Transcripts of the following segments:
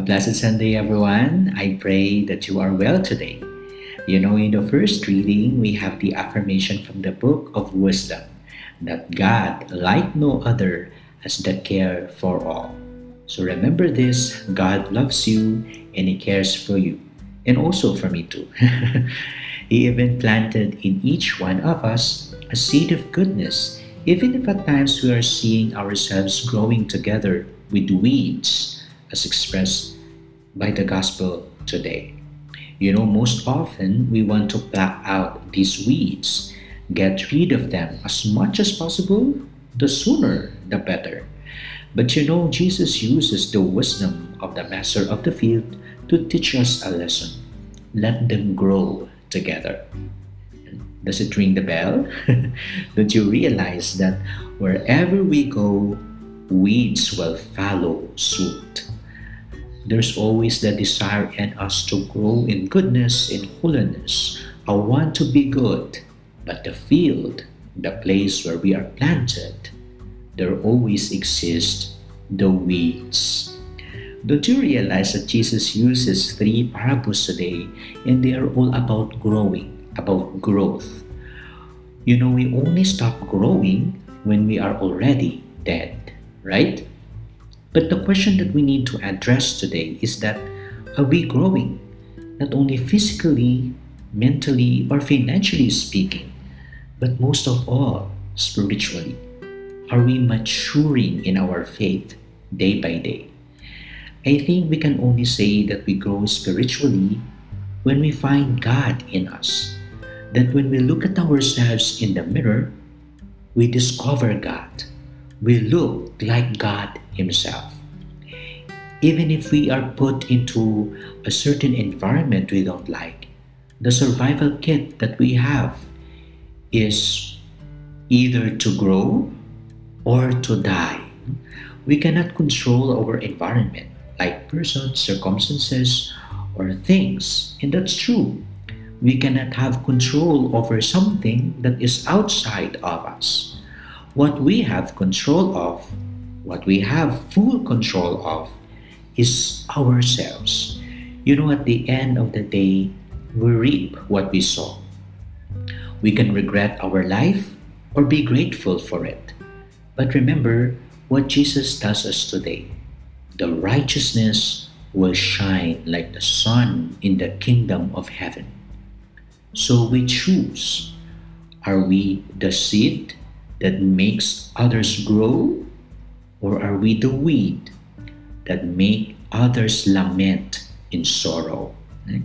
A blessed Sunday, everyone. I pray that you are well today. You know, in the first reading, we have the affirmation from the book of wisdom that God, like no other, has the care for all. So remember this God loves you and He cares for you, and also for me too. he even planted in each one of us a seed of goodness, even if at times we are seeing ourselves growing together with weeds as expressed by the gospel today. You know, most often we want to pluck out these weeds, get rid of them as much as possible, the sooner the better. But you know, Jesus uses the wisdom of the master of the field to teach us a lesson. Let them grow together. Does it ring the bell? Don't you realize that wherever we go, weeds will follow suit? There's always the desire in us to grow in goodness, in holiness. I want to be good, but the field, the place where we are planted, there always exist the weeds. Don't you realize that Jesus uses three parables today and they are all about growing, about growth? You know, we only stop growing when we are already dead, right? But the question that we need to address today is that are we growing? Not only physically, mentally, or financially speaking, but most of all, spiritually. Are we maturing in our faith day by day? I think we can only say that we grow spiritually when we find God in us. That when we look at ourselves in the mirror, we discover God. We look like God Himself. Even if we are put into a certain environment we don't like, the survival kit that we have is either to grow or to die. We cannot control our environment, like persons, circumstances, or things, and that's true. We cannot have control over something that is outside of us. What we have control of what we have full control of is ourselves. You know, at the end of the day, we reap what we sow. We can regret our life or be grateful for it. But remember what Jesus tells us today the righteousness will shine like the sun in the kingdom of heaven. So we choose are we the seed that makes others grow or are we the weed that make others lament in sorrow? Hmm?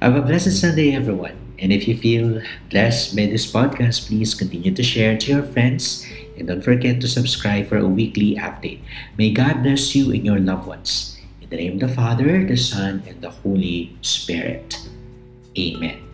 Have a blessed Sunday, everyone. And if you feel blessed by this podcast, please continue to share to your friends and don't forget to subscribe for a weekly update. May God bless you and your loved ones. In the name of the Father, the Son, and the Holy Spirit. Amen.